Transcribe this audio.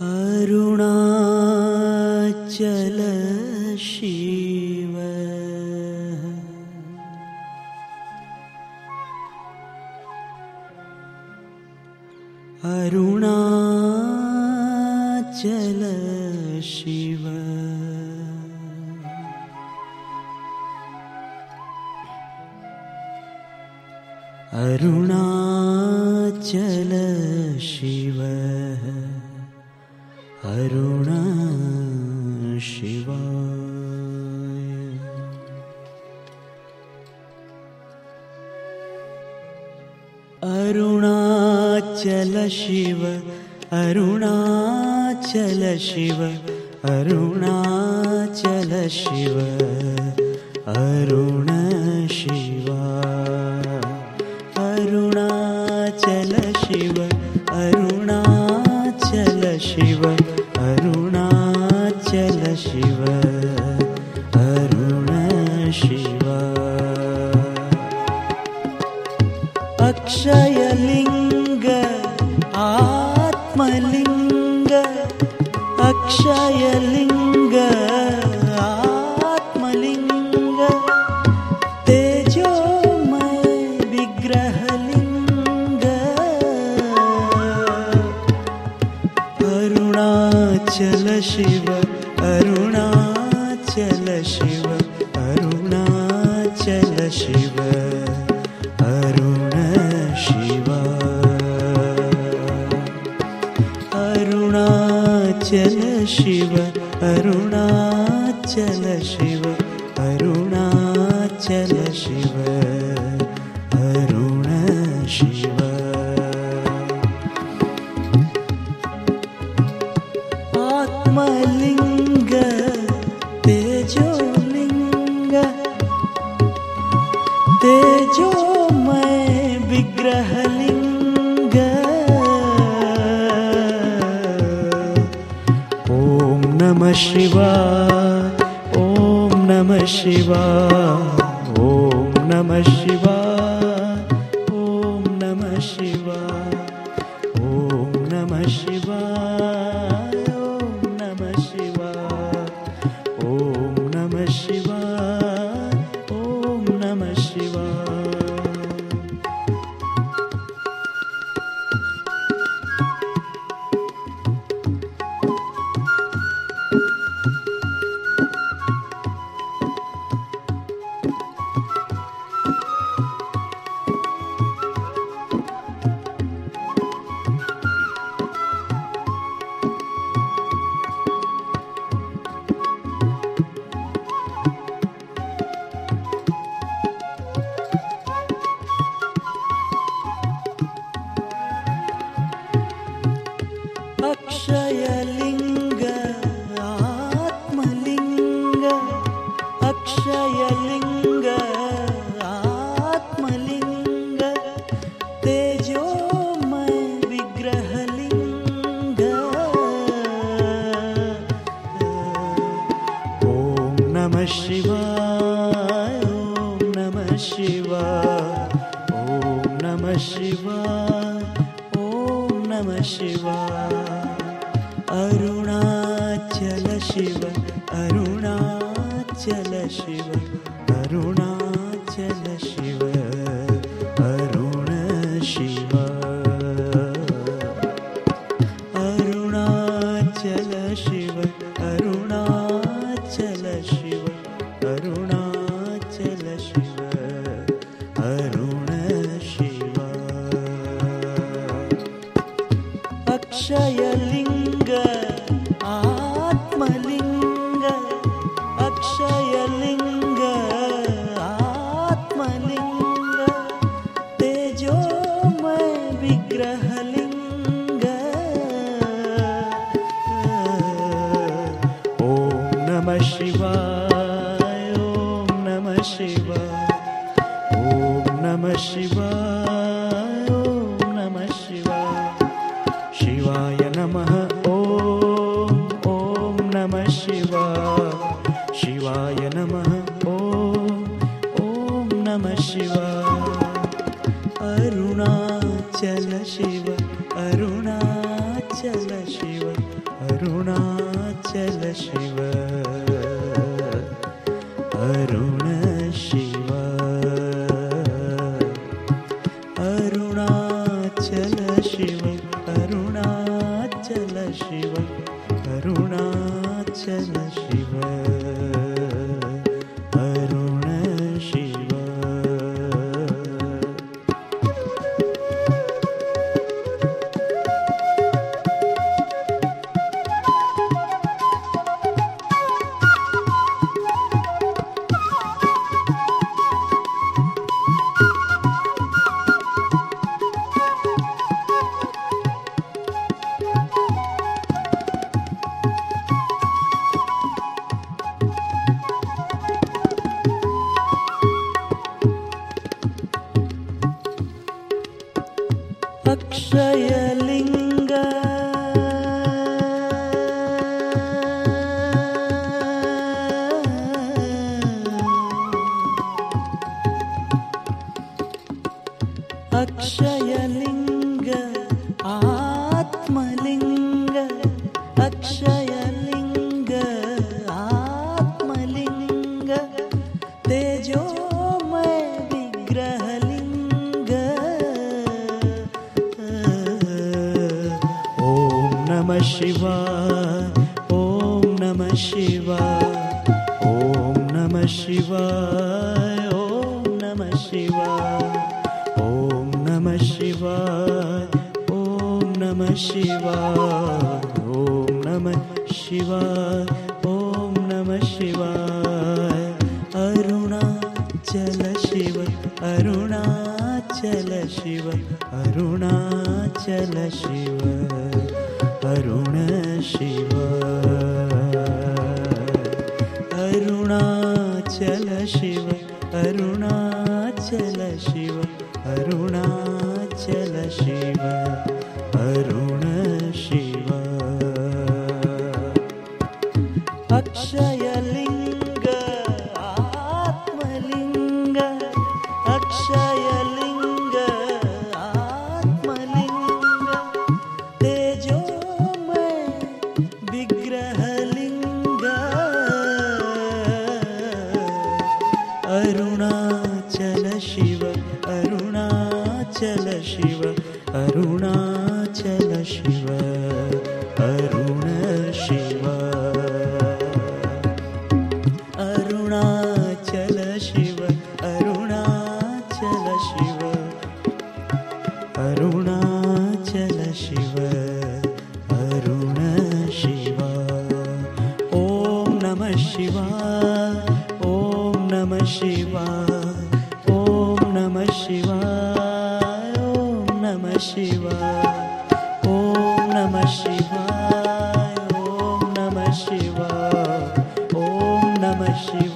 अरुणाचल शिव अरुणाचल शिव अरुणाचल शिव अरुणा शिवाय अरुणाचल शिव अरुणाचल शिव अरुणाचल शिव अरुण शिवा शिवा आत्मलिङ्ग तेजोलिङ्ग तेजोमय विग्रहलिङ्ग ॐ ॐ नमः शिवाय ॐ नमः शिवाय আসবে अक्षयलिङ्ग आत्मलिङ्ग तेजोमय विग्रहलिङ्ग ॐ नमः शिवाय ॐ नमः शिवाय ॐ नमः शिव अरुणाचल शिव Amen. अरुणाचल शिव अरुणाचल शिव। अरुण शिव। अरुणाचल शिव अरुणाचल शिव अरुणाचल अक्षयलिङ्ग आत्मलिङ्ग अक्षयलिङ्ग आत्मलिङ्ग तेजोमय विग्रहलिङ्ग। ॐ नमः शिवाय ॐ नमः शिवाय ॐ नमः शिवाय ॐ नमः शिवाय ॐ नमः शिवाय। ॐ नमः शिवाय। ॐ नमः शिवाय। ॐ नमः शिवाय। अरुणाचल शिव अरुणाचल शिव अरुणाचल शिव अरुण शिव अरुणाचल शिव Shiva. शिव